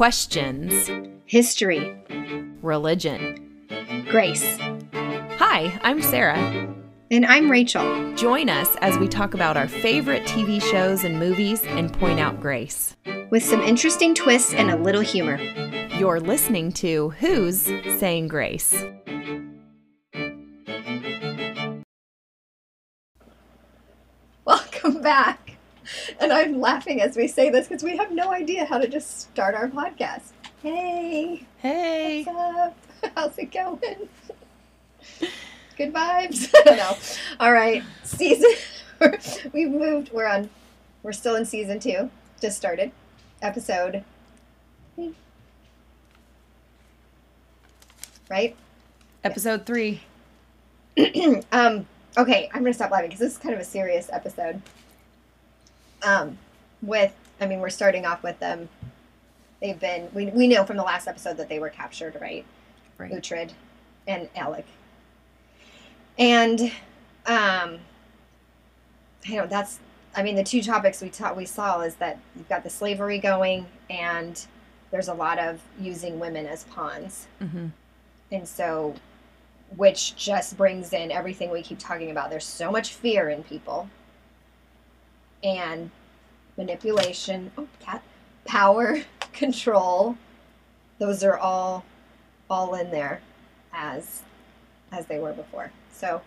questions, history, religion. grace. Hi, I'm Sarah. And I'm Rachel. Join us as we talk about our favorite TV shows and movies and point out grace. With some interesting twists and a little humor. You're listening to Who's Saying Grace. Welcome back. And I'm laughing as we say this because we have no idea how to just start our podcast. Hey, Hey. what's up? How's it going? Good vibes? no. All right, season. We've moved. We're on. We're still in season two. Just started. Episode. Right? Episode three. um, okay, I'm gonna stop laughing because this is kind of a serious episode. Um, with, I mean, we're starting off with them. They've been, we, we know from the last episode that they were captured, right? Right. Uhtred and Alec. And, um, I don't, that's, I mean, the two topics we taught, we saw is that you've got the slavery going and there's a lot of using women as pawns. Mm-hmm. And so, which just brings in everything we keep talking about. There's so much fear in people, and manipulation, oh, cat, power, control. Those are all, all in there, as, as they were before. So,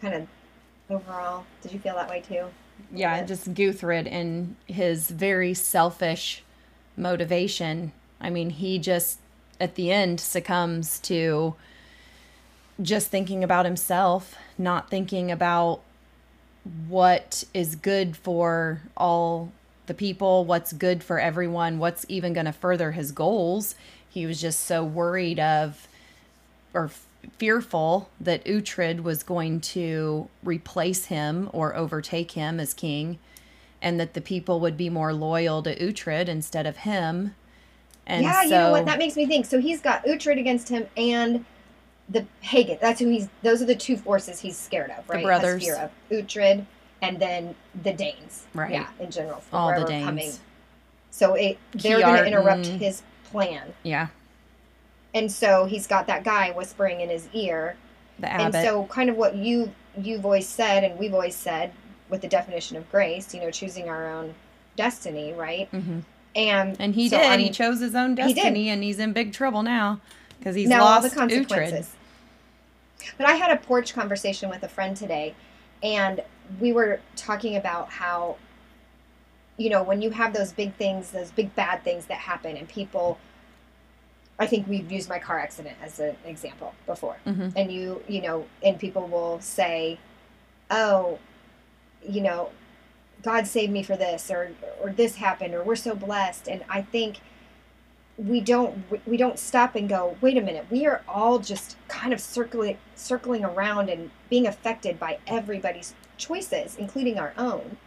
kind of overall, did you feel that way too? Yeah, just Guthred and his very selfish motivation. I mean, he just at the end succumbs to just thinking about himself, not thinking about what is good for all the people, what's good for everyone, what's even going to further his goals. He was just so worried of or f- fearful that Uhtred was going to replace him or overtake him as king, and that the people would be more loyal to Uhtred instead of him. And yeah, so, you know what? That makes me think. So he's got Uhtred against him and the Hagen. That's who he's. Those are the two forces he's scared of, right? Has brothers. fear of Uhtred and then the Danes. Right. Yeah, in general. all the Danes. coming. So it they're going to interrupt his plan, Yeah, and so he's got that guy whispering in his ear, the abbot. and so kind of what you you've always said and we've always said with the definition of grace, you know, choosing our own destiny, right? hmm And And he so did. I'm- he chose his own He destiny, and he's in big trouble now because he's now all lost the consequences. But I had a porch conversation with a friend today, and we were talking about how, you know, when you have those big things, those big bad things that happen, and people. I think we've used my car accident as an example before, Mhm. and you, you know, and people will say, "Oh, you know, God saved me for this, or or this happened, or we're so blessed," and I think we don't we don't stop and go wait a minute we are all just kind of circling circling around and being affected by everybody's choices including our own.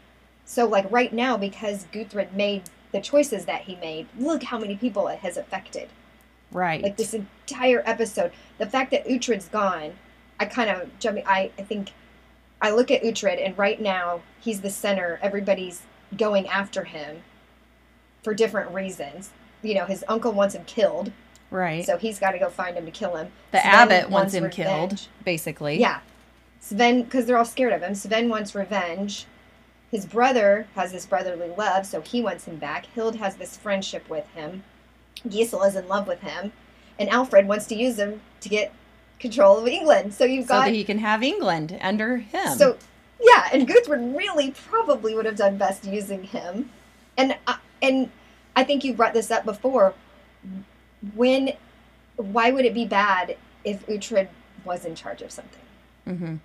So like right now because guthred made the choices that he made look how many people it has affected. Right. like this entire episode the fact that uhtred's gone i kind of jumping i i think i look at uhtred and right now he's the center everybody's going after him for different reasons you know his uncle wants him killed right. so he's got to go find him to kill him the Sven abbot wants him revenge. killed, basically. yeah sven because they're all scared of him sven wants revenge his brother has this brotherly love so he wants him back hild has this friendship with him Gisela is in love with him and alfred wants to use him to get control of england so you've So got that he can have England under him. so yeah, and Guthred really probably would have done best using him. And I and I think you brought this up before. When, why would it be bad if Uhtred was in charge of something? hmm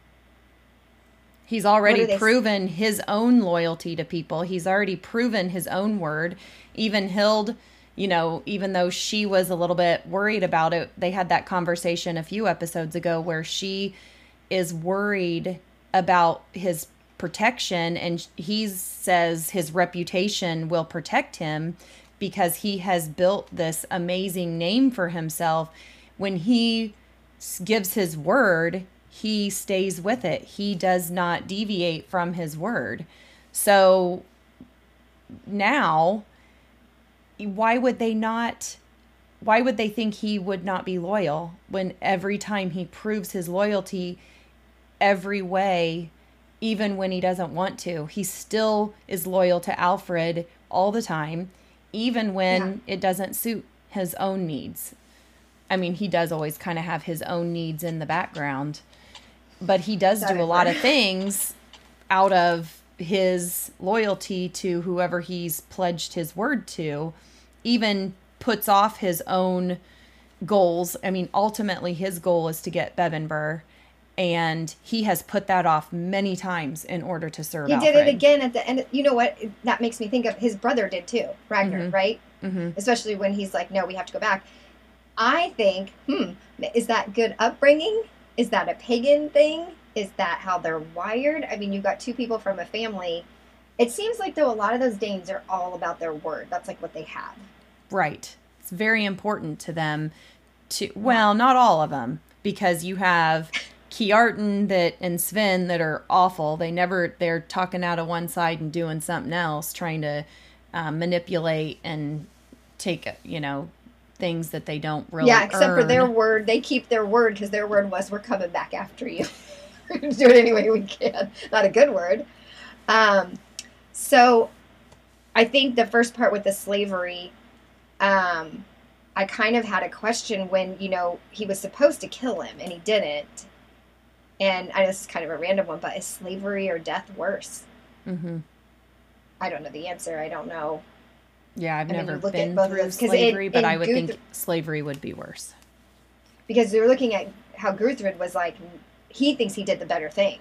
He's already proven his own loyalty to people. He's already proven his own word. Even Hild, you know, even though she was a little bit worried about it, they had that conversation a few episodes ago where she is worried about his protection and he says his reputation will protect him because he has built this amazing name for himself. When he gives his word he stays with it. He does not deviate from his word. So now why would they not why would they think he would not be loyal when every time he proves his loyalty every way even when he doesn't want to he still is loyal to alfred all the time even when yeah. it doesn't suit his own needs i mean he does always kind of have his own needs in the background but he does do a lot of things out of his loyalty to whoever he's pledged his word to even puts off his own goals. I mean, ultimately, his goal is to get Bebbanburg, and he has put that off many times in order to serve. He Alfred. did it again at the end. You know what? That makes me think of his brother did too, Ragnar, mm-hmm. right? Mm-hmm. Especially when he's like, "No, we have to go back." I think, hmm, is that good upbringing? Is that a pagan thing? Is that how they're wired? I mean, you've got two people from a family. It seems like though a lot of those Danes are all about their word. That's like what they have. Right. It's very important to them to well, not all of them because you have Kjartan that and Sven that are awful. They never they're talking out of one side and doing something else, trying to um, manipulate and take you know things that they don't really. Yeah, except earn. for their word, they keep their word because their word was, "We're coming back after you." Do it any way we can. Not a good word. Um, so, I think the first part with the slavery um, I kind of had a question when, you know, he was supposed to kill him and he didn't. And I know this is kind of a random one, but is slavery or death worse? Mm-hmm. I don't know the answer. I don't know. Yeah, I've I never mean, been through slavery, it, but I would think slavery would be worse. Because they were looking at how Guthred was like, he thinks he did the better thing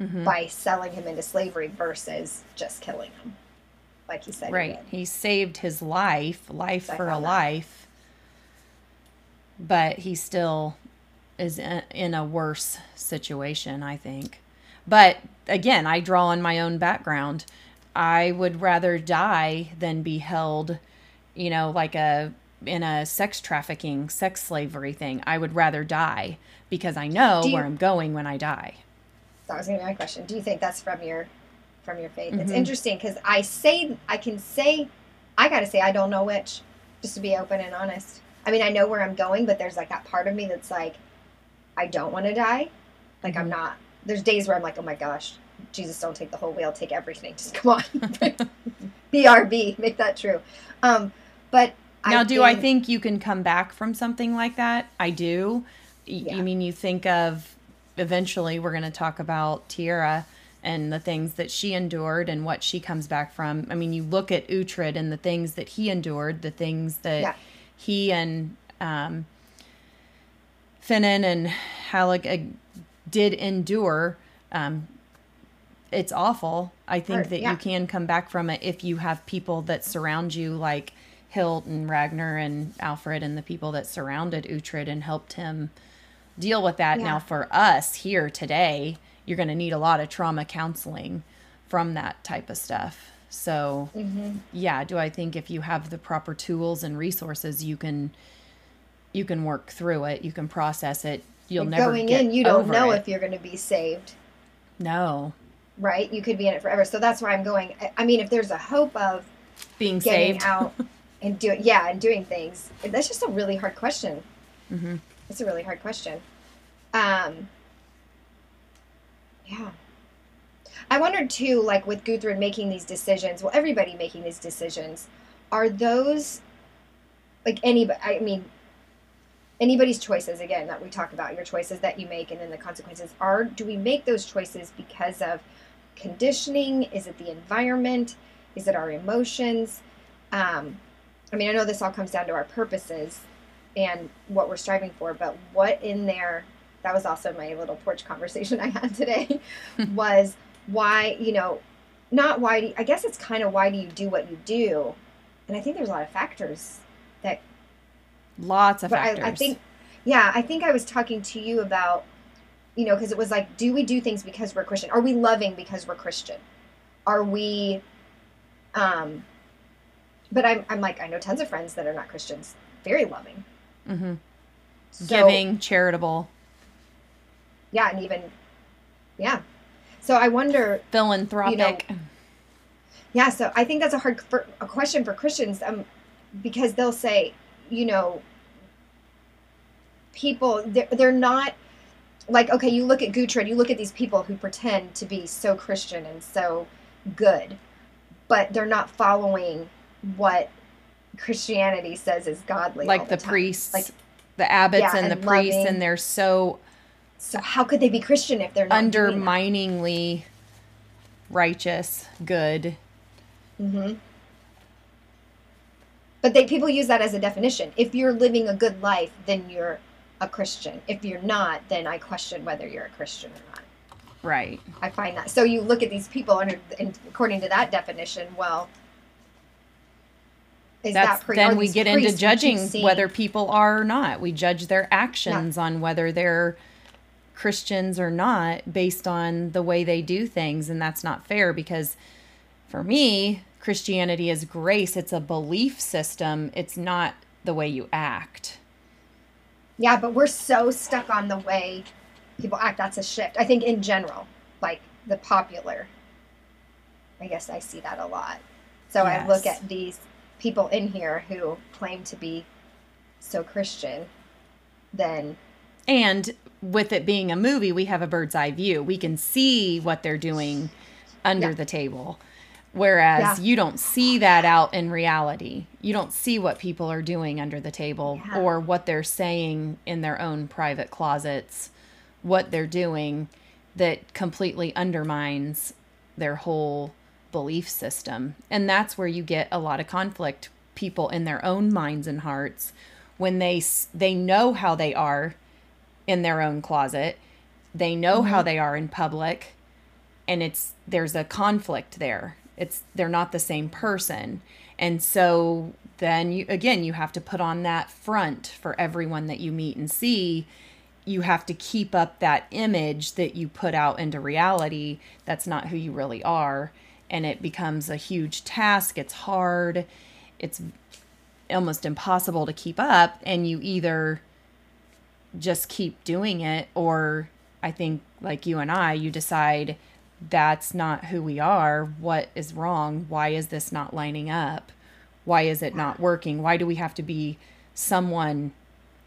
mm-hmm. by selling him into slavery versus just killing him like he said. Right. He, he saved his life, life for a life. But he still is in a worse situation, I think. But again, I draw on my own background. I would rather die than be held, you know, like a in a sex trafficking, sex slavery thing. I would rather die because I know you, where I'm going when I die. That was going to be my question. Do you think that's from your from your faith. Mm-hmm. It's interesting because I say I can say I got to say I don't know which, just to be open and honest. I mean, I know where I'm going, but there's like that part of me that's like, I don't want to die. Like I'm mm-hmm. not. There's days where I'm like, oh my gosh, Jesus, don't take the whole wheel, take everything. Just come on, BRB, make that true. Um, but now, I do think, I think you can come back from something like that? I do. Yeah. You mean you think of eventually we're going to talk about Thyra and the things that she endured and what she comes back from. I mean, you look at Uhtred and the things that he endured, the things that yeah. he and um, Finan and Halig uh, did endure. Um, it's awful. I think that yeah. you can come back from it if you have people that surround you, like Hild and Ragnar and Alfred, and the people that surrounded Uhtred and helped him deal with that. Yeah. Now, for us here today, you're going to need a lot of trauma counseling from that type of stuff. So, mm-hmm. yeah, do I think if you have the proper tools and resources, you can you can work through it, you can process it. You'll you're never going in. You don't know it. if you're going to be saved. No. Right. You could be in it forever. So that's where I'm going. I mean, if there's a hope of being getting saved out and doing yeah and doing things, that's just a really hard question. Mm-hmm. It's a really hard question. Um, yeah. I wondered too, like with Gudrun making these decisions, well, everybody making these decisions, are those like anybody, I mean, anybody's choices, again, that we talk about, your choices that you make and then the consequences are, do we make those choices because of conditioning? Is it the environment? Is it our emotions? Um, I mean, I know this all comes down to our purposes and what we're striving for, but what in there that was also my little porch conversation I had today was why, you know, not why do I guess it's kind of why do you do what you do? And I think there's a lot of factors that lots of factors. I, I think yeah, I think I was talking to you about you know, because it was like, do we do things because we're Christian? Are we loving because we're Christian? Are we um but I'm I'm like I know tons of friends that are not Christians, very loving. Mm-hmm. So, Giving, charitable yeah, and even yeah. So I wonder philanthropic. You know, Yeah, so I think that's a hard for, a question for Christians um, because they'll say, you know, people they're, they're not like okay, you look at Guthred, you look at these people who pretend to be so Christian and so good, but they're not following what Christianity says is godly. Like the, the priests, like the abbots yeah, and, and the priests, loving. and they're so so how could they be Christian if they're not underminingly righteous, good. Mm-hmm. But they people use that as a definition. If you're living a good life, then you're a Christian. If you're not, then I question whether you're a Christian or not. Right. I find that. So you look at these people under, and according to that definition, well, is That's that pre- then we get into priests you keep judging whether people are or not. We judge their actions on whether they're Christians or not based on the way they do things, and that's not fair because for me, Christianity is grace. It's a belief system. It's not the way you act. Yeah, but we're so stuck on the way people act. That's a shift. I think in general, like the popular. I guess I see that a lot. So I look at these people in here who claim to be so Christian, then And with it being a movie, we have a bird's eye view. We can see what they're doing under Yeah. the table. Whereas Yeah. you don't see that out in reality. You don't see what people are doing under the table Yeah. or what they're saying in their own private closets, what they're doing that completely undermines their whole belief system. And that's where you get a lot of conflict people in their own minds and hearts when they they know how they are in their own closet. They know how mm-hmm. they are in public and it's there's a conflict there. It's they're not the same person. And so then you again you have to put on that front for everyone that you meet and see. You have to keep up that image that you put out into reality. That's not who you really are. And it becomes a huge task. It's hard. It's almost impossible to keep up. And you either just keep doing it or i think like you and i you decide that's not who we are what is wrong why is this not lining up? Why is it not working? Why do we have to be someone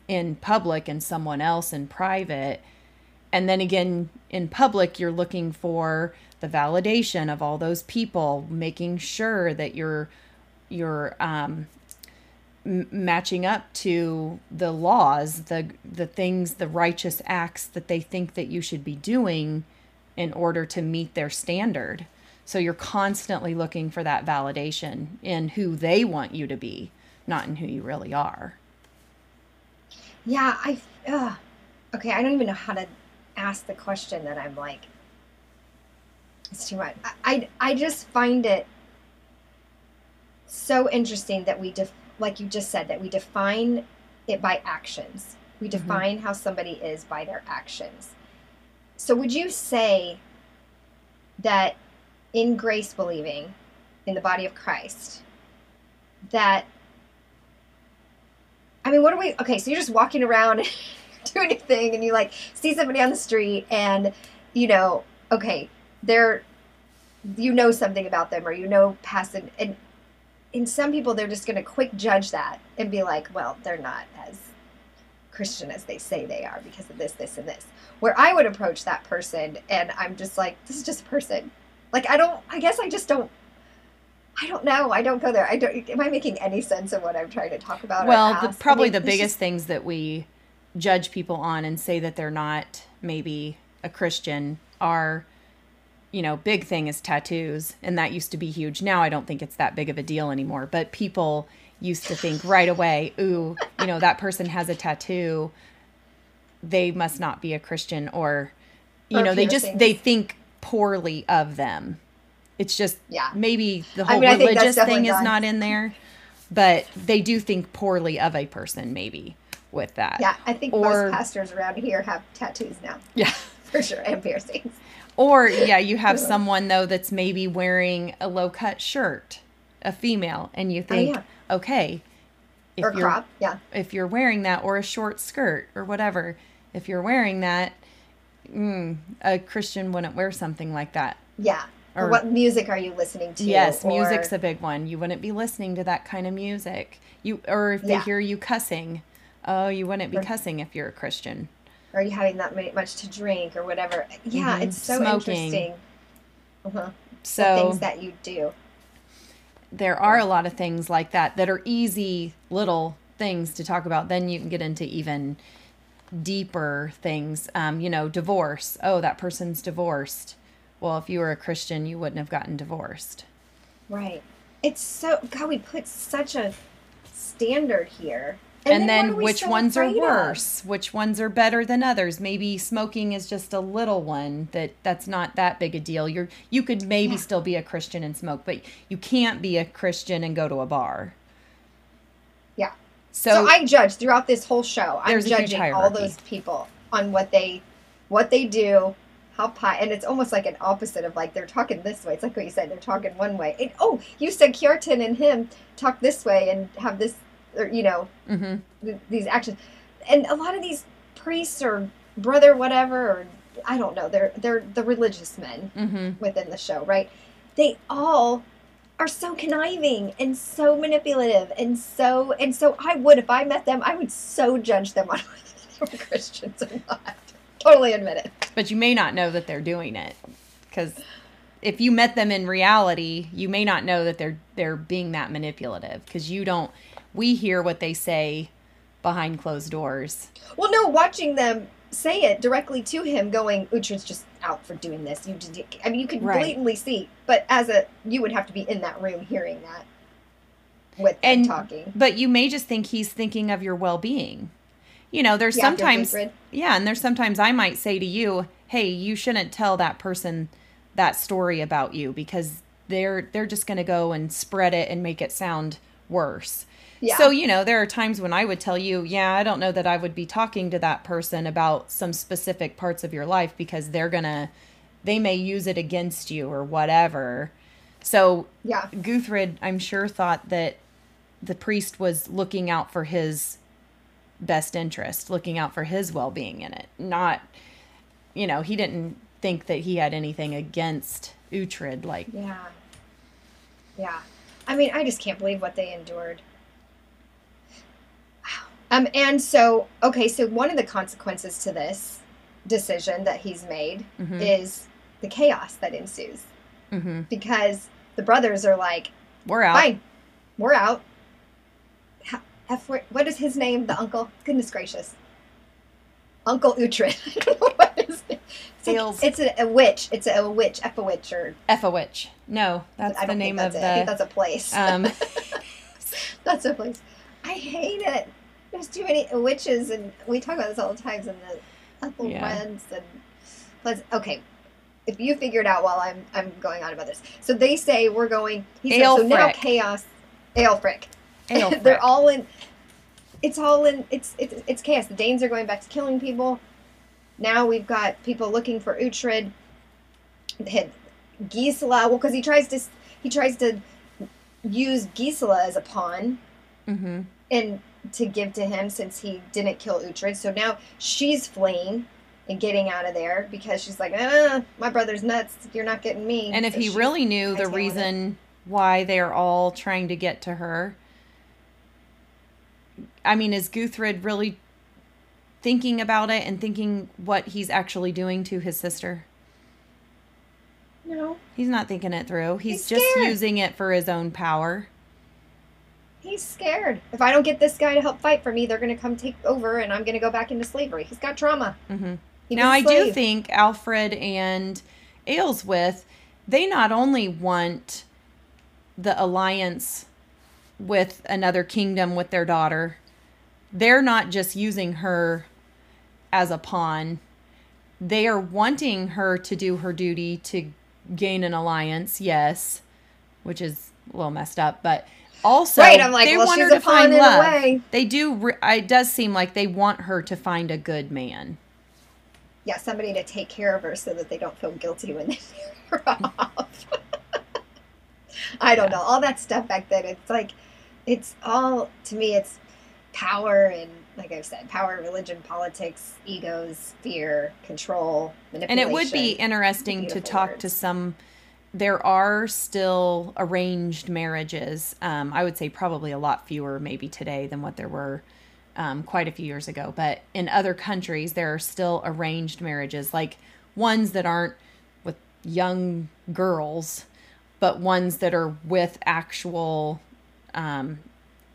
in public and someone else in private? And then again in public you're looking for the validation of all those people making sure that you're you're um m- matching up to the laws, the the things, the righteous acts that they think that you should be doing in order to meet their standard. So you're constantly looking for that validation in who they want you to be, not in who you really are. yeah, I uh, okay. I don't even know how to ask the question that I'm like. It's too much. I I, I just find it so interesting that we def- like you just said that we define it by actions. We define how somebody is by their actions. So would you say that in grace believing in the body of Christ that I mean what are we okay, so you're just walking around doing your thing and you like see somebody on the street and you know, okay, they're you know something about them or you know past it and in some people they're just going to quick judge that and be like well they're not as christian as they say they are because of this this and this where i would approach that person and i'm just like this is just a person like i don't i guess i just don't i don't know i don't go there i don't am i making any sense of what i'm trying to talk about or Well, the, ask? I probably mean, the biggest just- things that we judge people on and say that they're not maybe a Christian are, you know, big thing is tattoos. And that used to be huge. Now I don't think it's that big of a deal anymore. But people used to think right away, ooh, you know, that person has a tattoo. They must not be a Christian or, you Or know, they just, piercings. they think poorly of them. It's just Yeah. maybe the whole I that's religious thing is not in there, but they do think poorly of a person maybe with that. yeah i think or- most pastors around here have tattoos now Yeah. for sure and piercings Or yeah, you have someone though that's maybe wearing a low cut shirt, a female, and you think, yeah. okay, if or you're crop yeah if you're wearing that or a short skirt or whatever, if you're wearing that, mm, a Christian wouldn't wear something like that. yeah Or, what music are you listening to? Yes, or, music's a big one. You wouldn't be listening to that kind of music. You or if they Yeah. hear you cussing, oh, you wouldn't be Or- cussing if you're a Christian. Are you having that much to drink or whatever? Yeah, Mhm. it's so Smoking. interesting. Uh-huh. The So things that you do. There are a lot of things like that that are easy little things to talk about. Then you can get into even deeper things. Um, you know, divorce. Oh, that person's divorced. Well, if you were a Christian, you wouldn't have gotten divorced. Right. It's so God. We put such a standard here, And, then are which ones are afraid of? worse? Which ones are better than others? Maybe smoking is just a little one that that's not that big a deal. You're you could maybe Yeah. still be a Christian and smoke, but you can't be a Christian and go to a bar. Yeah. So, So, I judge throughout this whole show. I'm There's a huge judging all those people on what they, what they do, how pi, and it's almost like an opposite of like they're talking this way. It's like what you said. They're talking one way. And, oh, you said Kjartan and him talk this way and have this, or you know, mhm. th- these actions, and a lot of these priests or brother whatever or I don't know. They're they're the religious men Mhm. within the show, right? They all are so conniving and so manipulative and so and so I would if I met them, I would so judge them on whether they were Christians or not. Totally admit it. But you may not know that they're doing it cuz if you met them in reality, you may not know that they're they're being that manipulative cuz you don't we hear what they say behind closed doors. Well, no, watching them say it directly to him, going, "Uhtred's just out for doing this." You, did, I mean, you could Right. blatantly see, but as a, you would have to be in that room hearing that with them And- talking. But you may just think he's thinking of your well-being. You know, there's Yeah, sometimes Yeah, and there's sometimes I might say to you, "Hey, you shouldn't tell that person that story about you because they're they're just going to go and spread it and make it sound worse." Yeah. So, you know, there are times when I would tell you, "Yeah, I don't know that I would be talking to that person about some specific parts of your life because they're going to they may use it against you or whatever." So, yeah, Guthred, I'm sure thought that the priest was looking out for his best interest, looking out for his well-being in it. Not, you know, he didn't think that he had anything against Uhtred. Like, yeah, yeah. I mean, I just can't believe what they endured. Um, and so, okay, so one of the consequences to this decision that he's made Mhm. is the chaos that ensues hmm because the brothers are like, we're out. Fine, we're out. F- what is his name? The uncle? Goodness gracious, Uncle Uhtred. I don't know what his name. It's, like- Feels- it's a, a witch. It's a, witch, F a witch, or F a witch. No, that's I the name think of that's it. I think that's a place. Um, that's a place. I hate it. There's too many witches, and we talk about this all the times in the Ethel Yeah. And. Plus, okay, if you figure it out while I'm I'm going on about this. So they say we're going. He said, so now chaos. Aelfric. They're all in. It's all in. It's it's it's chaos. The Danes are going back to killing people. Now we've got people looking for Uhtred. Gisela. Well, because he tries to he tries to use Gisela as a pawn hmm and to give to him since he didn't kill Uhtred. So now she's fleeing and getting out of there because she's like, ah, my brother's nuts. You're not getting me. And if So he really knew the reason why they're all trying to get to her, I mean, is Guthred really thinking about it and thinking what he's actually doing to his sister? no, He's not thinking it through. He's, He's just using it for his own power. He's scared. If I don't get this guy to help fight for me, they're going to come take over, and I'm going to go back into slavery. He's got trauma. hmm He Now, I do think Alfred and Aelswith, they not only want the alliance with another kingdom with their daughter, they're not just using her as a pawn. They are wanting her to do her duty to gain an alliance, yes, which is a little messed up, but also Right, I'm like, they well, want her to find love. They do. Re- it does seem like they want her to find a good man. yeah, somebody to take care of her so that they don't feel guilty when they marry her off. I don't Yeah. know. All that stuff back then, it's like, it's all, to me, it's power and, like I've said, power, religion, politics, egos, fear, control, manipulation. And it would be interesting to talk words. to some there are still arranged marriages. Um, I would say probably a lot fewer, maybe today, than what there were um, quite a few years ago. But in other countries, there are still arranged marriages, like ones that aren't with young girls, but ones that are with actual um,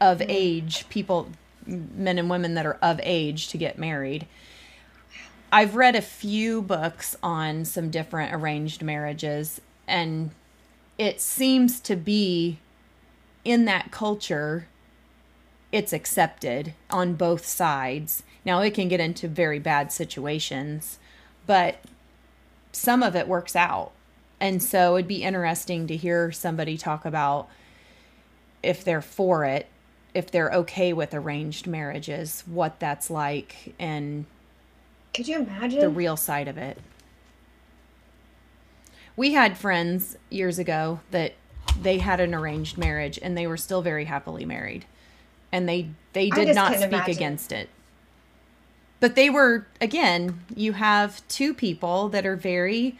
of age people, men and women that are of age to get married. I've read a few books on some different arranged marriages, and it seems to be in that culture it's accepted on both sides. Now it can get into very bad situations, but some of it works out. And so it'd be interesting to hear somebody talk about if they're for it, if they're okay with arranged marriages, what that's like and could you imagine the real side of it. We had friends years ago that they had an arranged marriage and they were still very happily married. And they they did not speak imagine. against it. But they were again, you have two people that are very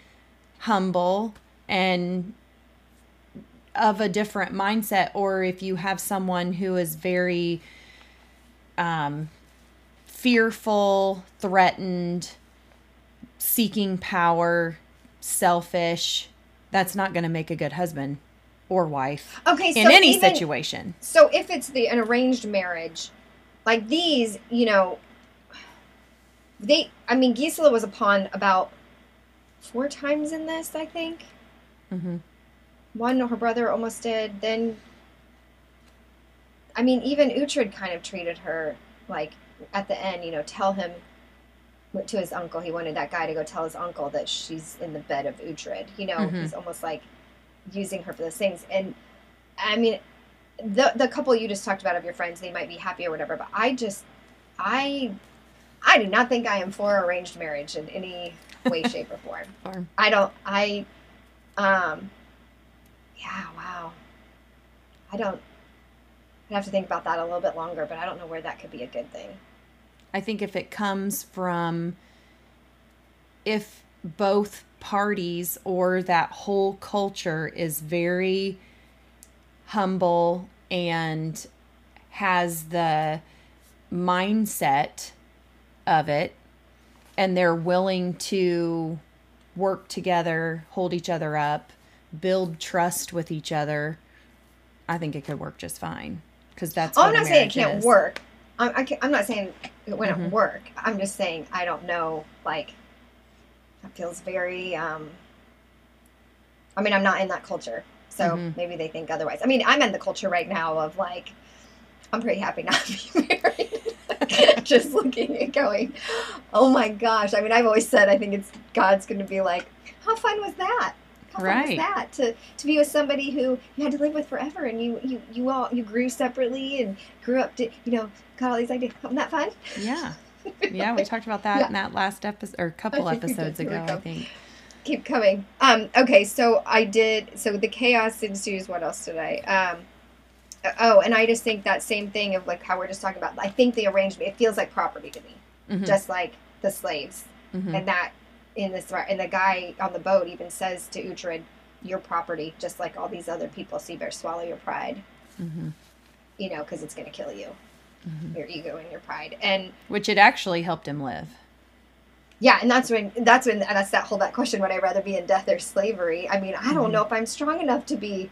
humble and of a different mindset or if you have someone who is very um fearful, threatened, seeking power, selfish, that's not going to make a good husband or wife. Okay, so in any even, situation. So if it's the an arranged marriage, like these, you know, they. I mean, Gisela was a pawn about four times in this. I think. Mm-hmm. One, her brother almost did. Then, I mean, even Uhtred kind of treated her like at the end, you know, tell him to his uncle. He wanted that guy to go tell his uncle that she's in the bed of Uhtred. You know, mm-hmm. he's almost like using her for those things. And I mean, the the couple you just talked about of your friends, they might be happy or whatever. But I just, I, I do not think I am for arranged marriage in any way, shape, or form. I don't. I, um, yeah. Wow. I don't. I'd have to think about that a little bit longer, but I don't know where that could be a good thing. I think if it comes from if both parties or that whole culture is very humble and has the mindset of it and they're willing to work together, hold each other up, build trust with each other, I think it could work just fine because that's. Oh, I'm not saying it can't is. work. I'm, I am not saying it wouldn't mm-hmm. work. I'm just saying I don't know. Like, it feels very. Um, I mean, I'm not in that culture, so mm-hmm. maybe they think otherwise. I mean, I'm in the culture right now of like, I'm pretty happy not to be married. just looking and going, oh my gosh. I mean, I've always said I think it's God's going to be like, how fun was that? How right. fun was that to to be with somebody who you had to live with forever, and you you you all you grew separately and grew up to you know got all these ideas. Wasn't that fun? Yeah, yeah. We talked about that yeah. in that last episode or a couple episodes ago, I think. Keep coming. Um. Okay. So I did. So the chaos ensues. What else did I? Um. Oh, and I just think that same thing of like how we're just talking about. I think the arrangement it feels like property to me, mm-hmm. just like the slaves, mm-hmm. and that in this and the guy on the boat even says to Uhtred, "Your property, just like all these other people. So you better swallow your pride, mm-hmm. you know, because it's going to kill you, mm-hmm. your ego and your pride." And which it actually helped him live. Yeah, and that's when that's when that's that whole that question: Would I rather be in death or slavery? I mean, I don't mm-hmm. know if I'm strong enough to be.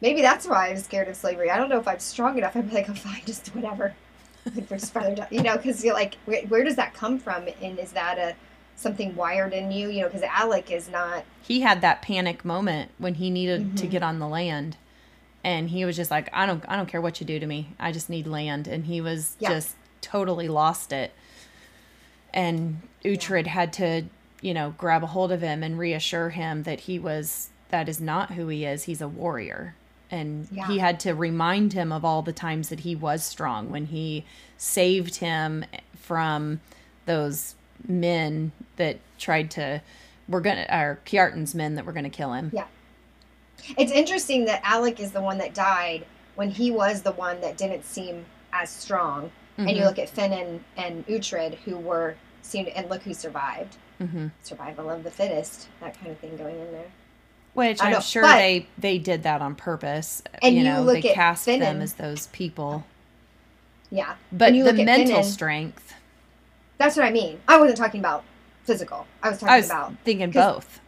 Maybe that's why I'm scared of slavery. I don't know if I'm strong enough. I'm like, I'm fine, just whatever. you know, because you're like, where, where does that come from? And is that a something wired in you, you know, because Alec is not. He had that panic moment when he needed mm-hmm. to get on the land, and he was just like, "I don't, I don't care what you do to me. I just need land." And he was yeah. just totally lost it. And Uhtred yeah. had to, you know, grab a hold of him and reassure him that he was that is not who he is. He's a warrior. And yeah. he had to remind him of all the times that he was strong when he saved him from those men that tried to were gonna or Kjartan's men that were gonna kill him. Yeah. It's interesting that Alec is the one that died when he was the one that didn't seem as strong. Mm-hmm. And you mm-hmm. look at Finan and Uhtred who were seemed and look who survived. Mm-hmm. Survival of the fittest, that kind of thing going in there. Which I'm know, sure but- they they did that on purpose. And you you know, look they at cast them as those people. Yeah. But the mental strength, That's what I mean. I wasn't talking about physical. I was talking I was about. thinking both.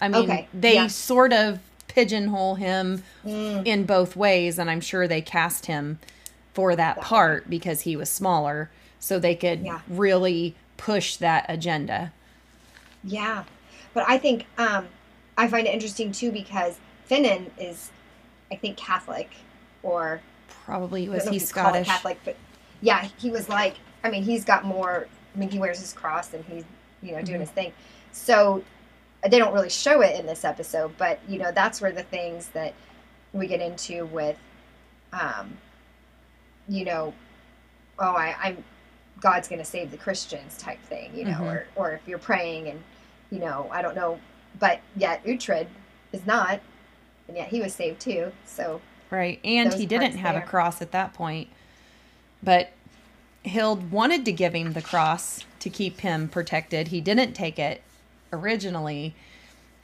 I mean, Okay, they yeah. sort of pigeonhole him Mm, in both ways, and I'm sure they cast him for that part because he was smaller, so they could Yeah. really push that agenda. yeah. But I think um, I find it interesting too because Finan is, I think, Catholic or Probably was he if you'd call it Scottish? Catholic, but yeah, he was like. I mean, he's got more. I mean, he wears his cross and he's you know doing Mhm. his thing. So they don't really show it in this episode, but you know that's where the things that we get into with, um, you know, oh, I, I'm God's going to save the Christians type thing, you know, Mhm. or or if you're praying and you know I don't know, but yet Uhtred is not, and yet he was saved too. So Right. And he didn't have a cross at that point. But Hild wanted to give him the cross to keep him protected. He didn't take it originally.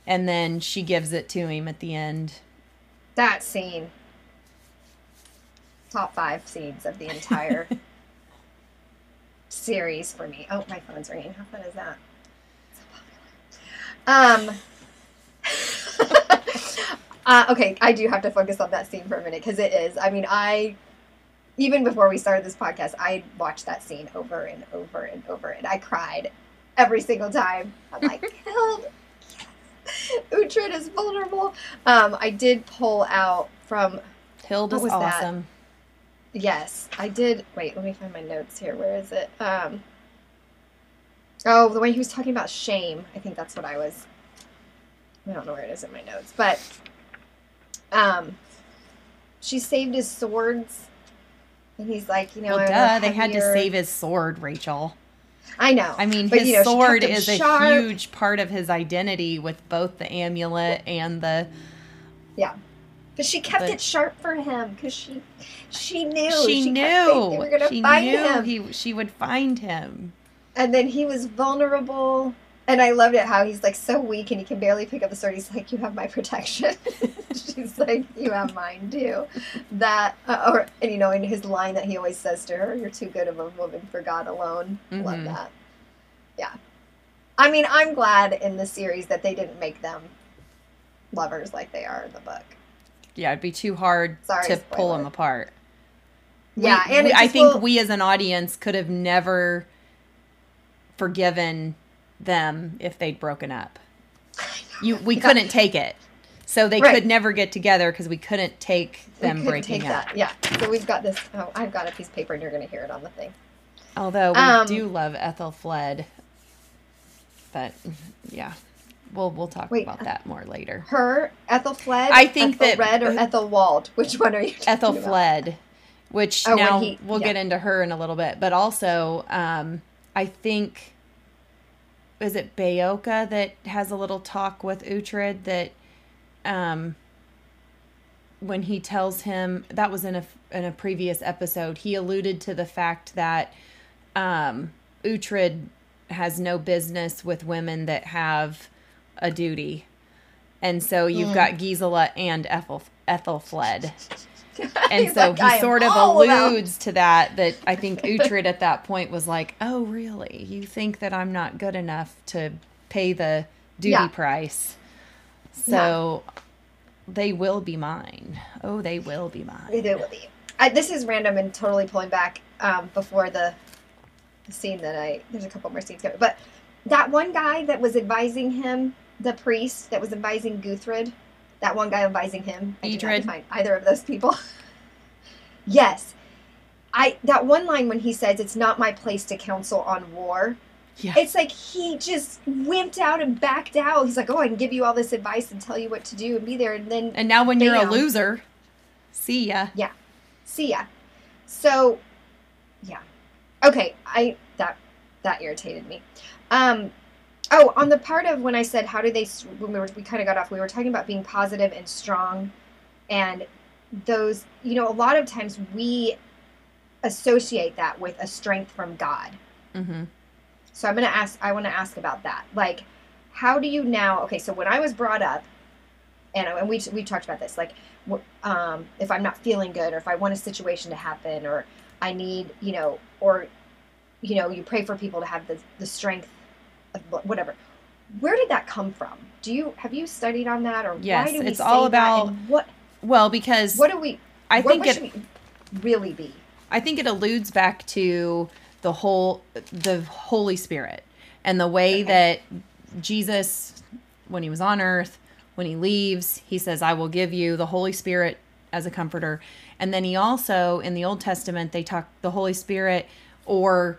And then she gives it to him at the end. that scene top five scenes of the entire series for me oh my phone's ringing how fun is that so um uh, okay i do have to focus on that scene for a minute because it is i mean i even before we started this podcast i watched that scene over and over and over and i cried every single time i'm like Hild Uhtred is vulnerable. Um, I did pull out from Hild What is was that? awesome. yes, I did. Wait, let me find my notes here. Where is it? Um, oh, the way he was talking about shame. I think that's what I was. I don't know where it is in my notes, but um, she saved his swords, and he's like, you know, Well, duh, they had to save his sword, Rachel. I know. I mean, But, his you know, sword is a huge part of his identity with both the amulet and the. Yeah. But she kept But- it sharp for him because she she knew she, kept knew. they were gonna she find knew him. he she would find him. And then he was vulnerable. And I loved it how he's like so weak and he can barely pick up the sword. He's like, "You have my protection." She's like, "You have mine too." That, uh, or and you know, in his line that he always says to her, "You're too good of a woman for God alone." Love Mhm. that. Yeah, I mean, I'm glad in the series that they didn't make them lovers like they are in the book. Yeah, it'd be too hard Sorry, to pull them apart. Yeah, We- and we- I think will- we as an audience could have never forgiven them if they'd broken up. You, we couldn't take it, so they Right. could never get together because we couldn't take them couldn't breaking take up. that. Yeah. So we've got this. Oh, I've got a piece of paper, and you're going to hear it on the thing. Although we Um, do love Aethelflaed, but yeah, we'll we'll talk Wait, about that more later. Her, Aethelflaed. I think Ethel that- Red or Aethelwold. Which one are you? talking Ethel about? Fled, which Oh, now he- we'll yeah. get into her in a little bit, but also um, I think is it Beocca that has a little talk with Uhtred that um, when he tells him that was in a in a previous episode, he alluded to the fact that um, Uhtred has no business with women that have a duty. And so you've Mm. got Gisela and Ethel Aethelflaed. And so like, he sort of all about-" alludes to that that I think Uhtred at that point was like, "Oh, really? You think that I'm not good enough to pay the duty Yeah. price?" So they will be mine. Oh, they will be mine. It will be. I, this is random and totally pulling back um, before the, the scene that I. There's a couple more scenes coming, but that one guy that was advising him, the priest that was advising Guthred, that one guy advising him. I did not find either of those people. yes, I that one line when he says, "It's not my place to counsel on war." Yeah. It's like he just wimped out and backed out. He's like, "Oh, I can give you all this advice and tell you what to do and be there," and then And now when you're a loser, see ya. Yeah. See ya. So, yeah. Okay, I that that irritated me. Um, oh, on the part of when I said how do they when we were we kind of got off, we were talking about being positive and strong, and those you know a lot of times we associate that with a strength from God. Mm-hmm. So I'm going to ask, I want to ask about that. Like, how do you now, okay, so when I was brought up and, and we, we talked about this like um, if i'm not feeling good or if i want a situation to happen or i need you know or you know you pray for people to have the, the strength whatever where did that come from do you have you studied on that or yes why do we say that? Yes, it's all about what well because what do we i what, think what it really be i think it alludes back to the whole the holy spirit and the way okay. that jesus when he was on earth when he leaves, he says, I will give you the Holy Spirit as a comforter. And then he also, in the Old Testament, they talk the Holy Spirit, or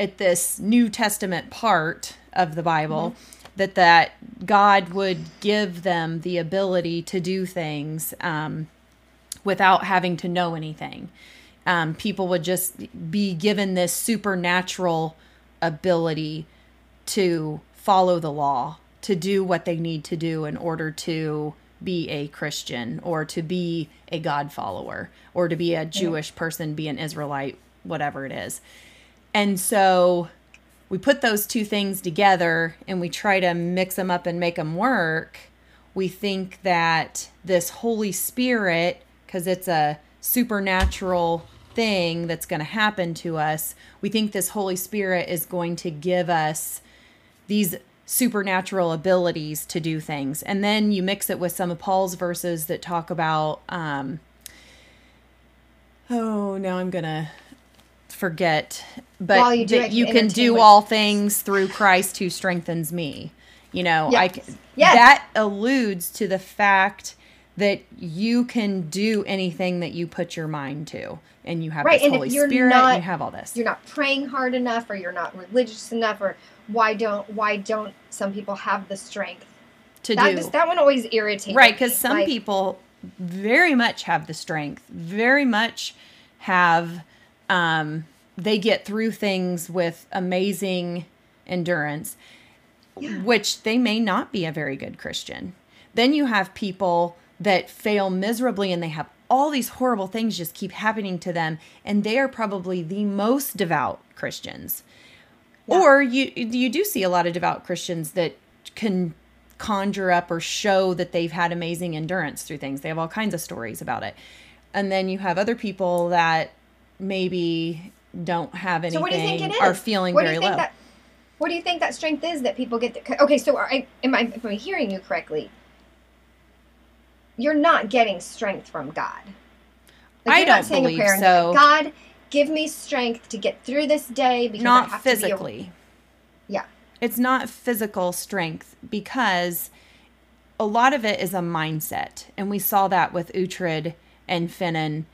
at this New Testament part of the Bible, mm-hmm. that that God would give them the ability to do things um, without having to know anything. Um, people would just be given this supernatural ability to follow the law to do what they need to do in order to be a Christian or to be a God follower or to be a Jewish person, be an Israelite, whatever it is. And so we put those two things together and we try to mix them up and make them work. We think that this Holy Spirit, because it's a supernatural thing that's going to happen to us, we think this Holy Spirit is going to give us these supernatural abilities to do things. And then you mix it with some of Paul's verses that talk about, um, oh, now I'm going to forget, but you that you can do all things through Christ who strengthens me. You know, yes. I yes. that alludes to the fact that you can do anything that you put your mind to and you have right. this Holy Spirit not, you have all this. You're not praying hard enough or you're not religious enough or why don't why don't some people have the strength to that do just, that one always irritates right because some like, people very much have the strength very much have um they get through things with amazing endurance yeah. which they may not be a very good christian then you have people that fail miserably and they have all these horrible things just keep happening to them and they are probably the most devout christians yeah. Or you you do see a lot of devout Christians that can conjure up or show that they've had amazing endurance through things. They have all kinds of stories about it. And then you have other people that maybe don't have anything so what do you think it is? are feeling what very low. That, what do you think that strength is that people get? The, okay, so I, am I am I hearing you correctly? You're not getting strength from God. Like I don't believe so. God, give me strength to get through this day because not I have physically. To be a, yeah. It's not physical strength because a lot of it is a mindset. And we saw that with Uhtred and Finan,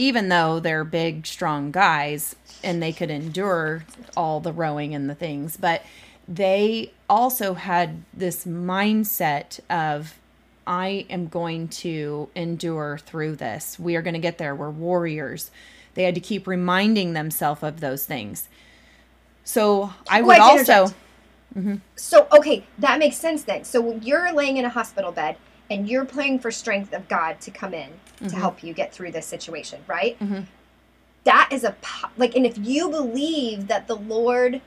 even though they're big, strong guys and they could endure all the rowing and the things, but they also had this mindset of I am going to endure through this. We are going to get there. We're warriors. They had to keep reminding themselves of those things. So I would also. Mm-hmm. So okay, that makes sense then. So you're laying in a hospital bed and you're praying for strength of God to come in mm-hmm. to help you get through this situation, right? Mm-hmm. That is a like, and if you believe that the Lord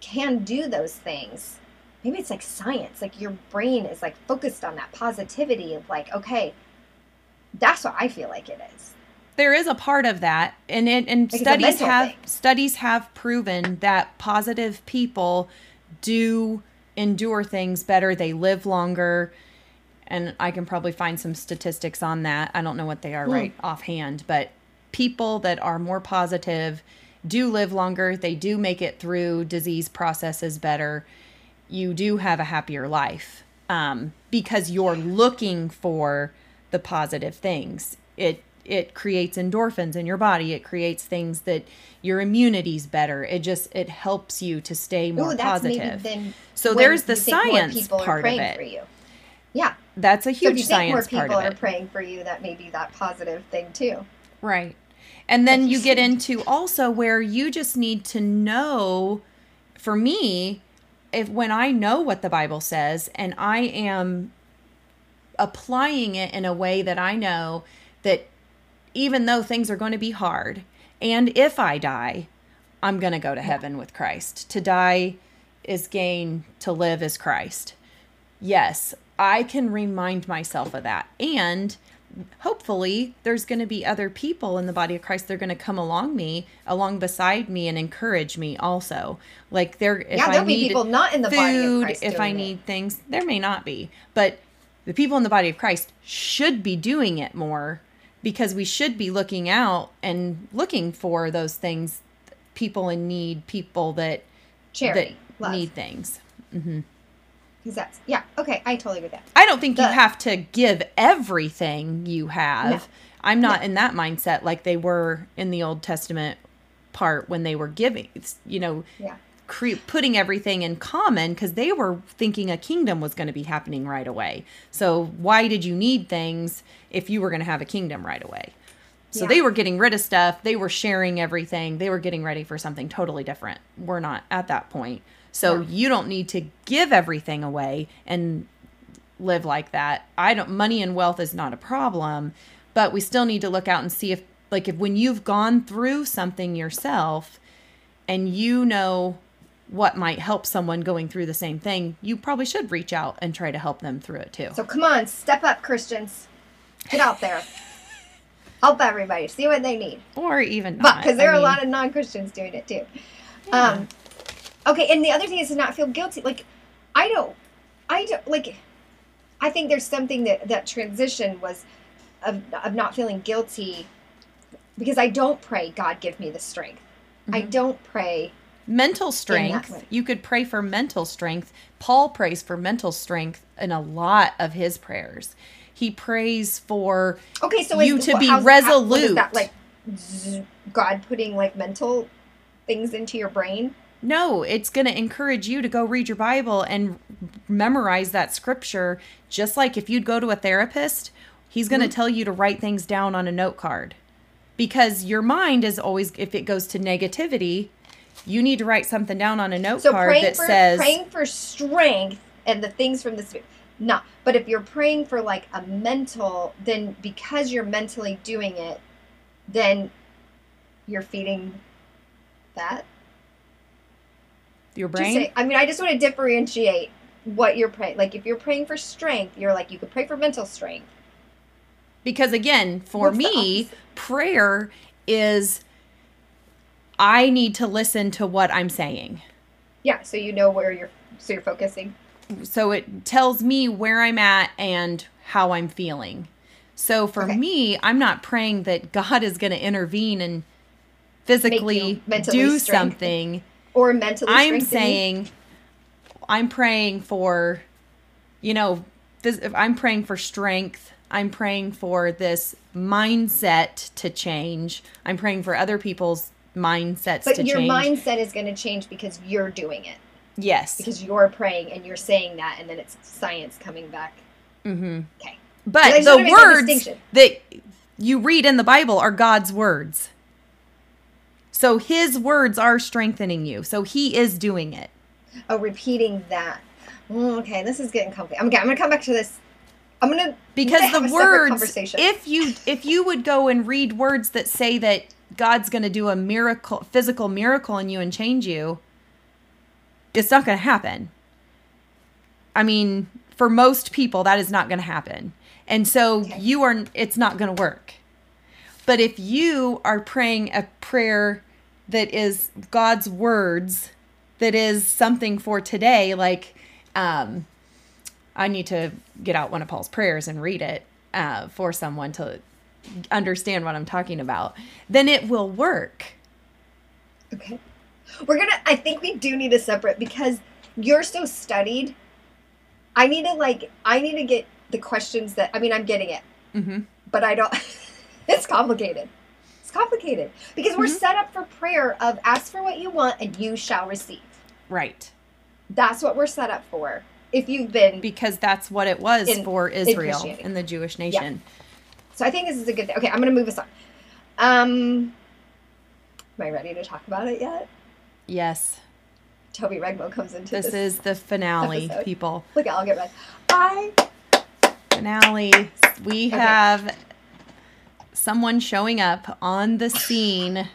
can do those things, maybe it's like science. Like your brain is like focused on that positivity of like, okay, that's what I feel like it is there is a part of that and it, and studies have thing. studies have proven that positive people do endure things better they live longer and i can probably find some statistics on that. I don't know what they are mm. right offhand but people that are more positive do live longer. They do make it through disease processes better. You do have a happier life um, because you're looking for the positive things. It it creates endorphins in your body. It creates things that your immunity's better. It just it helps you to stay more Ooh, positive. so there's the science part of it. for you. yeah that's a huge so science more people are praying for you that may be that positive thing too right and then you get into also where you just need to know for me if when i know what the bible says and i am applying it in a way that i know that even though things are going to be hard. And if I die, I'm going to go to heaven with Christ. To die is gain, to live is Christ. Yes, I can remind myself of that. And hopefully there's going to be other people in the body of Christ they're going to come along me along beside me and encourage me also like there if yeah, there'll I be need people not in the food body of Christ if I doing need it. things there may not be but the people in the body of Christ should be doing it more because we should be looking out and looking for those things people in need people that charity, that love. need things mm-hmm. Because that's yeah, okay, I totally agree with that. I don't think you have to give everything you have. No. I'm not No. in that mindset like they were in the Old Testament part when they were giving, It's, you know, Yeah. cre- putting everything in common because they were thinking a kingdom was going to be happening right away. So why did you need things if you were going to have a kingdom right away? So Yeah. they were getting rid of stuff, they were sharing everything, they were getting ready for something totally different. We're not at that point. So No. you don't need to give everything away and live like that. I don't money and wealth is not a problem, but we still need to look out and see if like if when you've gone through something yourself and you know what might help someone going through the same thing, you probably should reach out and try to help them through it too. So come on, step up, Christians. Get out there. Help everybody. See what they need. or even not. because there I are a lot of non-Christians doing it too. Yeah. Um, okay, and the other thing is to not feel guilty. Like, I don't, I don't like. I think there's something that that transition was of of not feeling guilty because I don't pray. God give me the strength. I Mhm. don't pray. mental strength. You could pray for mental strength. Paul prays for mental strength in a lot of his prayers. He prays for Okay, so You is, to be how's- how- what is resolute. that like? God putting like mental things into your brain. No, it's going to encourage you to go read your Bible and memorize that scripture. Just like if you'd go to a therapist, he's going to Mhm. tell you to write things down on a note card. Because your mind is always, if it goes to negativity, you need to write something down on a note So card that for says, praying for strength and the things from the spirit. No, but if you're praying for like a mental, then because you're mentally doing it, then you're feeding that. your brain. say- I mean, I just want to differentiate what you're praying. Like if you're praying for strength, you're like you could pray for mental strength. Because again, for What's me, prayer is I need to listen to what I'm saying. Yeah, so you know where you're. So you're focusing. So it tells me where I'm at and how I'm feeling. So for Okay. me, I'm not praying that God is going to intervene and physically do something. Or mentally. I'm saying I'm praying for you know, this, I'm praying for strength. I'm praying for this mindset to change. I'm praying for other people's mindsets to change. But your change. mindset is going to change because you're doing it. Yes. Because you're praying and you're saying that, and then it's science coming back. Mm-hmm. Okay. But the that words that you read in the Bible are God's words. So his words are strengthening you. So he is doing it. Oh, repeating that. Mm, okay, this is getting complicated. Okay, I'm gonna come back to this. I'm gonna Because the words if you if you would go and read words that say that God's going to do a miracle physical miracle in you and change you, it's not going to happen. I mean, for most people that is not going to happen. And so you are it's not going to work. But if you are praying a prayer that is God's words, that is something for today, like um, I need to get out one of Paul's prayers and read it uh, for someone to understand what I'm talking about, then it will work. okay, we're gonna. I think we do need a separate because you're so studied. I need to like. I need to get the questions that. I mean, I'm getting it, hmm but I don't. it's complicated. It's complicated because we're Mhm. set up for prayer of ask for what you want and you shall receive. Right. That's what we're set up for. If you've been Because that's what it was In- for Israel and the Jewish nation. So I think this is a good thing. Okay, I'm gonna move us on. Um, am I ready to talk about it yet? Yes. Toby Regbo comes into this. This is the finale, episode. people. Look, I'll get red. I Finale. We Okay. have someone showing up on the scene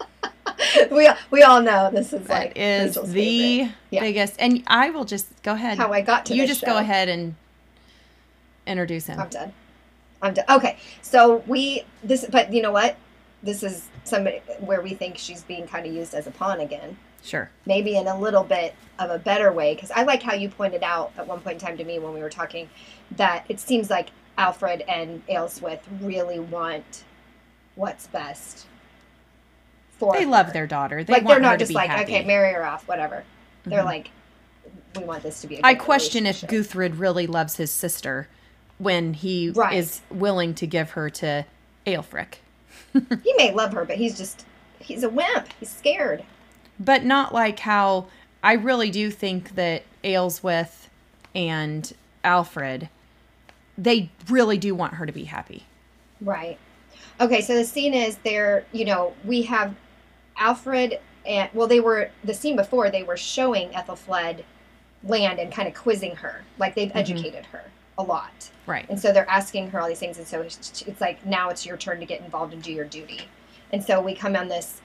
we we all know this is like that is Rachel's the favorite. Yeah. biggest. And I will just go ahead. how I got to you just show. go ahead and Introduce him. I'm done. I'm done. Okay, so we this, but you know what? This is somebody where we think she's being kind of used as a pawn again. Sure. Maybe in a little bit of a better way, because I like how you pointed out at one point in time to me when we were talking that it seems like Alfred and Aelswith really want what's best for. They her. love their daughter. They like they're not just like happy. okay, marry her off, whatever. They're Mhm. like, we want this to be. a I question if. Guthred really loves his sister when he Right. is willing to give her to Aelfric. he may love her, but he's just he's a wimp. He's scared. but not like how I really do think that Aelswith and Alfred they really do want her to be happy. Right. Okay, so the scene is there, you know, we have Alfred and well they were the scene before they were showing Ethel Aethelflaed land and kind of quizzing her. Like they've Mhm. educated her a lot. Right. And so they're asking her all these things and so it's it's like now it's your turn to get involved and do your duty. And so we come on this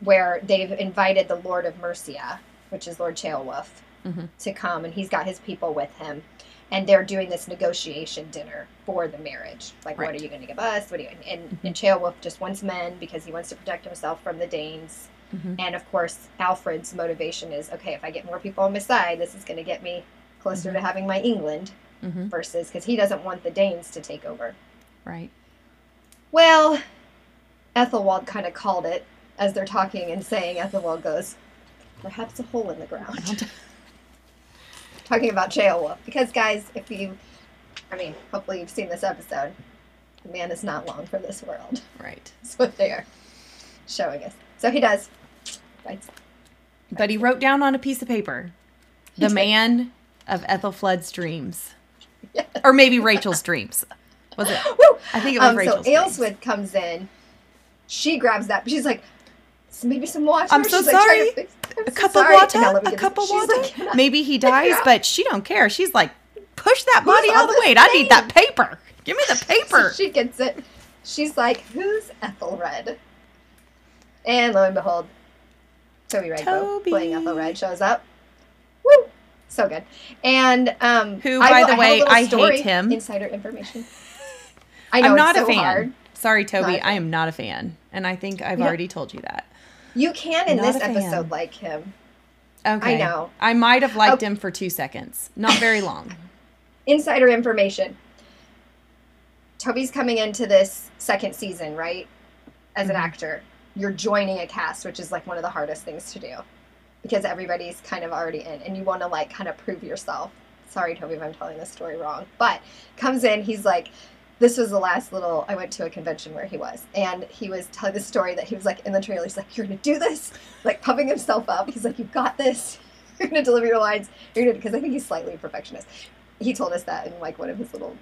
where they've invited the Lord of Mercia, which is Lord Ceolwulf, Mhm. to come and he's got his people with him. And they're doing this negotiation dinner for the marriage. Like, what are you going to give us? What do you? And, Mhm. and Ceolwulf just wants men because he wants to protect himself from the Danes. Mhm. And of course, Alfred's motivation is okay. If I get more people on my side, this is going to get me closer Mhm. to having my England. Mhm. Versus because he doesn't want the Danes to take over. Right. Well, Aethelwold kind of called it as they're talking and saying. Aethelwold goes, "Perhaps a hole in the ground." talking about Ceolwulf because, guys, if you, I mean, hopefully you've seen this episode. The man is not long for this world. Right. That's what they are showing us. So he does. But he wrote down on a piece of paper the man of Aethelflaed's dreams. Yes. Or maybe Rachel's dreams. Was it? Woo! I think it was Um, so Rachel's dreams. Aelswith comes in. She grabs that. She's like, maybe some water. I'm so She's sorry. I'm A so cup of sorry. And water? A cup of water? like, Maybe he dies, but she don't care. She's like, push that body of the way. I need that paper. Give me the So paper. she gets it. She's like, "Who's Aethelred?" And lo and behold, Toby Rainbow Toby. playing Aethelred shows up. So good. And um, Who, by the I way, I hate him. Insider information. I know I'm not it's a fan. hard. Sorry, Toby. I am not a fan. And I think I've already told you that. You can in Not this episode like him. Okay. I know. I might have liked Oh. him for two seconds. Not very long. Insider information. Toby's coming into this second season, right? As an Mhm. actor, you're joining a cast, which is like one of the hardest things to do because everybody's kind of already in and you want to like kind of prove yourself. Sorry, Toby, if I'm telling this story wrong. But comes in, he's like, this was the last little, I went to a convention where he was, and he was telling the story that he was like in the trailer, he's like, you're going to do this, like pumping himself up. He's like, you've got this. You're going to deliver your lines. You're to, because I think he's slightly perfectionist. He told us that in like one of his little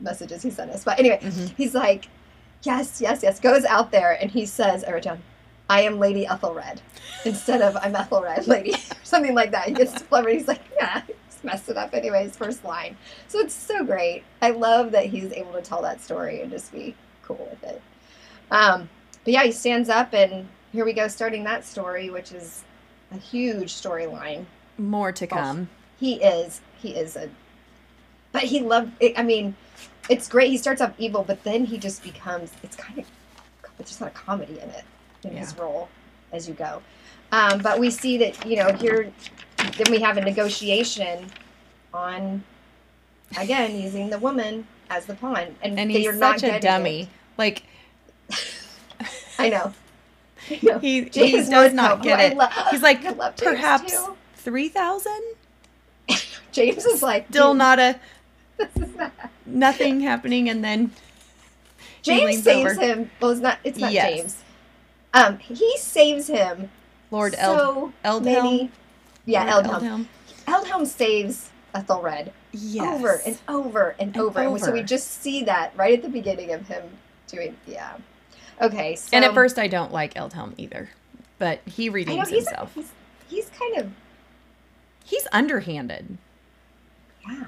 messages he sent us. But anyway, Mhm. he's like, yes, yes, yes. Goes out there and he says, I wrote down, I am Lady Aethelred instead of I'm Aethelred, lady, or something like that. He gets to clever. He's like, yeah, just messed it up anyway. His first line. So it's so great. I love that he's able to tell that story and just be cool with it. Um, but yeah, he stands up and here we go, starting that story, which is a huge storyline. More to come. He is, he is a, but he loved. It, I mean, it's great. He starts off evil, but then he just becomes. It's kind of, there's just not a comedy in it in his role as you go. Um, but we see that you know here, then we have a negotiation on, again using the woman as the pawn, and, And he's such a dummy. it. Like, I know. He, he does not get it. lo- He's like, love perhaps 3,000? James is like Still "Dude, not a, this is not nothing happening. And then James saves over. him. Well, it's not. It's not Yes. James. Um, he saves him. Lord Eld, so Aldhelm. many. Yeah, Lord Aldhelm. Aldhelm saves Aethelred Yes. over and over and, And over. And so we just see that right at the beginning of him doing. Yeah. Okay. So and at first, I don't like Aldhelm either. But he I know redeems he's, himself. he's he's kind of He's underhanded, yeah.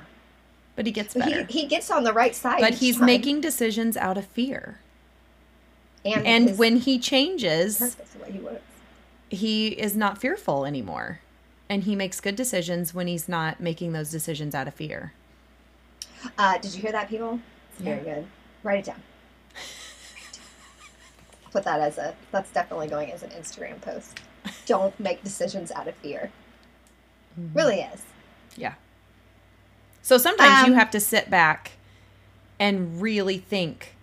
but he gets better. he he gets on the right side. but he's time. making decisions out of fear. And, And when he changes, he he is not fearful anymore. And he makes good decisions when he's not making those decisions out of fear. Uh, did you hear that, people? It's very good. Write it down. Put that as a. That's definitely going as an Instagram post. Don't make decisions out of fear. Mhm. Really is. Yeah. So sometimes you Um, have to sit back and really think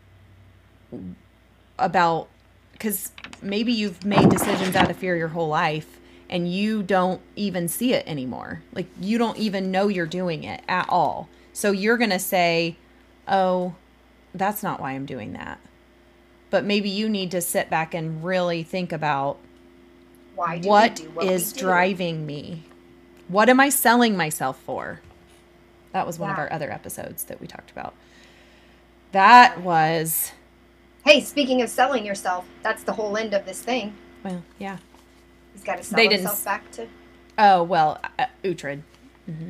about because maybe you've made decisions out of fear your whole life and you don't even see it anymore. Like you don't even know you're doing it at all. So you're going to say, "Oh, that's not why I'm doing that." But maybe you need to sit back and really think about Why do what do what is driving me? What am I selling myself for? That was one of our other episodes that we talked about. That was, Hey, speaking of selling yourself, that's the whole end of this thing. well, yeah. He's got to sell They didn't himself back to. Oh, well, uh, Uhtred.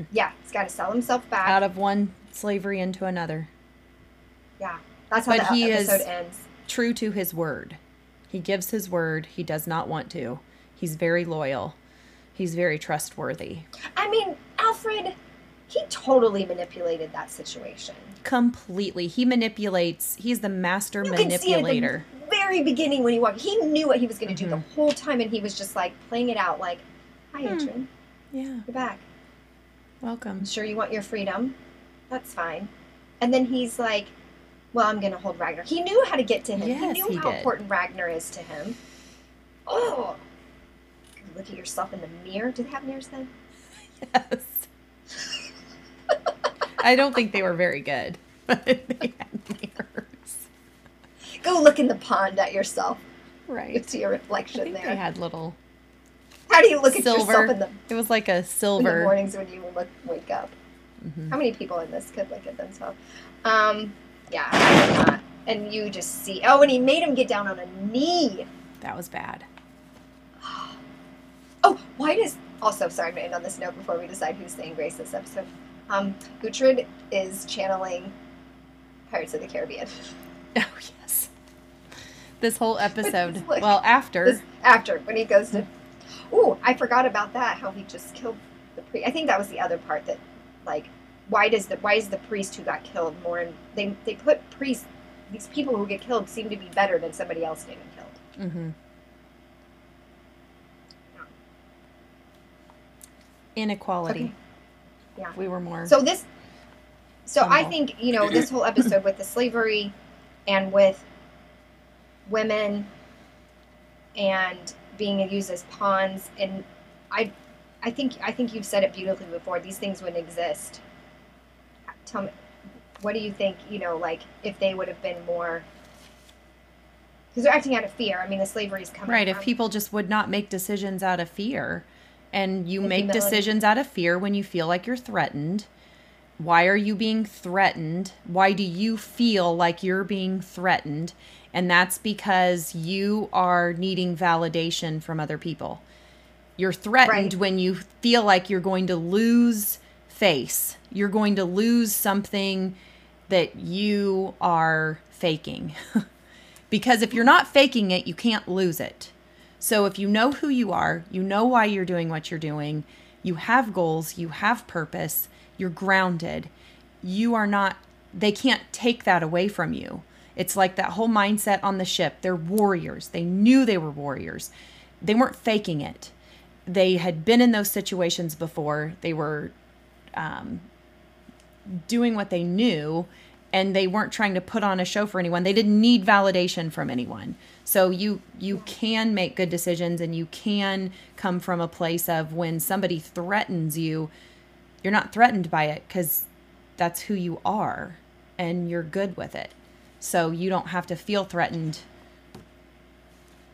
Yeah, he's got to sell himself back. Out of one slavery into another. yeah, that's how But the he episode is- ends. True to his word. He gives his word. He does not want to. He's very loyal. He's very trustworthy. I mean, Alfred, he totally manipulated that situation. Completely. He manipulates. He's the master You can see it at manipulator. the very beginning when he walked. He knew what he was going to do Mhm. the whole time, and he was just like playing it out, like, "Hi, Hmm. Adrian, Yeah. you're back. Welcome. I'm sure you want your freedom. That's fine." And then he's like, "Well, I'm going to hold Ragnar." He knew how to get to him. he knew he how did. important Ragnar is to him. Oh, look at yourself in the mirror. Do they have mirrors then? Yes. I don't think they were very good, but they had mirrors. Go look in the pond at yourself. Right. see your I reflection think there. they had little How do you look at yourself in the, It was like a in the silver. mornings when you look, wake up? Mhm. How many people in this could look at themselves? Um, yeah, I would not. And you just see. Oh, and he made him get down on a knee. That was bad. Oh, why does also? Sorry, I'm gonna end on this note before we decide who's saying grace this episode. Um, Uhtred is channeling Pirates of the Caribbean. Oh yes. This whole episode. like- well, after This, after when he goes to. Ooh, I forgot about that. How he just killed the priest. I think that was the other part that, like, why does the why is the priest who got killed more? And they they put priests. These people who get killed seem to be better than somebody else getting killed. Mm-hmm. inequality. Okay. Yeah. We were more. So this, so I think you know this whole episode with the slavery, and with women, and being used as pawns, and I, I think I think you've said it beautifully before. These things wouldn't exist. Tell me, what do you think? You know, like if they would have been more. Because they're acting out of fear. I mean, the slavery is coming. right. If people just would not make decisions out of fear, and you make decisions out of fear when you feel like you're threatened. Why are you being threatened? Why do you feel like you're being threatened? And that's because you are needing validation from other people. You're threatened Right. when you feel like you're going to lose face. You're going to lose something that you are faking. because if you're not faking it, you can't lose it. So if you know who you are, you know why you're doing what you're doing, you have goals, you have purpose, you're grounded. You are not they can't take that away from you. It's like that whole mindset on the ship. They're warriors. They knew they were warriors. They weren't faking it. They had been in those situations before. They were um, doing what they knew and they weren't trying to put on a show for anyone. They didn't need validation from anyone. So you you can make good decisions and you can come from a place of when somebody threatens you, you're not threatened by it cuz that's who you are and you're good with it. So you don't have to feel threatened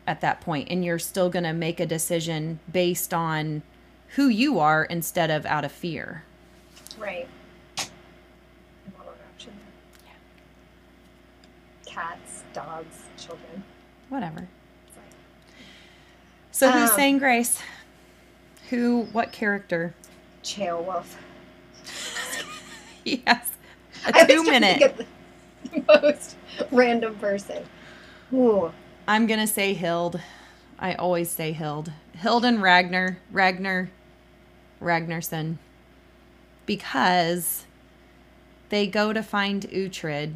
at that point and you're still going to make a decision based on who you are instead of out of fear. Right. Cats, dogs, children. Whatever. So who's Um, saying grace? Who what character? Ceolwulf. Yes. I A was two to minute. of the most random person. Ooh. I'm gonna say Hild. I always say Hild. Hild and Ragnar. Ragnar Ragnarsson. Because they go to find Uhtred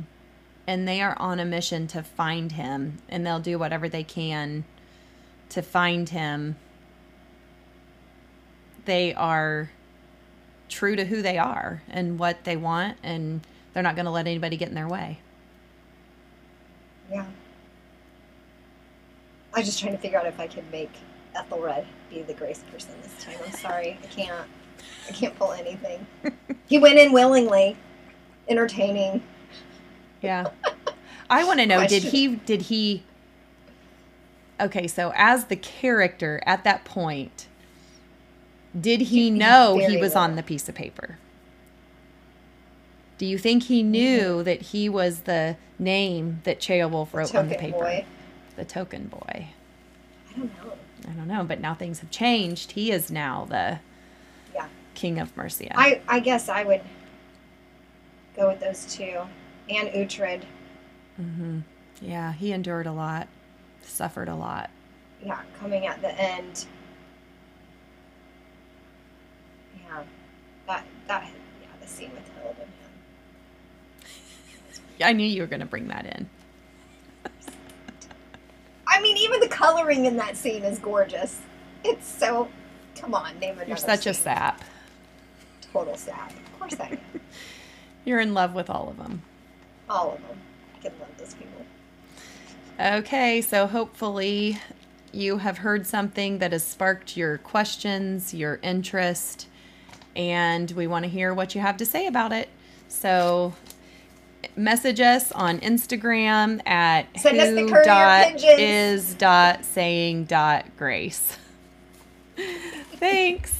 and they are on a mission to find him and they'll do whatever they can to find him. They are true to who they are and what they want and they're not going to let anybody get in their way. Yeah. I'm just trying to figure out if I can make Aethelred be the grace person this time. I'm sorry. I can't. I can't pull anything. he went in willingly, entertaining. Yeah. I want to know did he did he Okay, so as the character at that point did he know he was well. on the piece of paper? Do you think he knew mm-hmm. that he was the name that Ceolwulf wrote on the paper? Boy. The token boy. I don't know. I don't know, but now things have changed. He is now the yeah. king of Mercia. I, I guess I would go with those two. And Uhtred. Mm-hmm. Yeah, he endured a lot, suffered a lot. Yeah, coming at the end. Yeah, that that yeah, the scene with Hild and him. I knew you were going to bring that in. I mean, even the coloring in that scene is gorgeous. It's so. Come on, name another. You're such scene. a sap. Total sap. Of course I am. You're in love with all of them. All of them. I can love those people. Okay, so hopefully you have heard something that has sparked your questions, your interest, and we want to hear what you have to say about it. So message us on Instagram at Send who dot is dot saying dot grace. Thanks.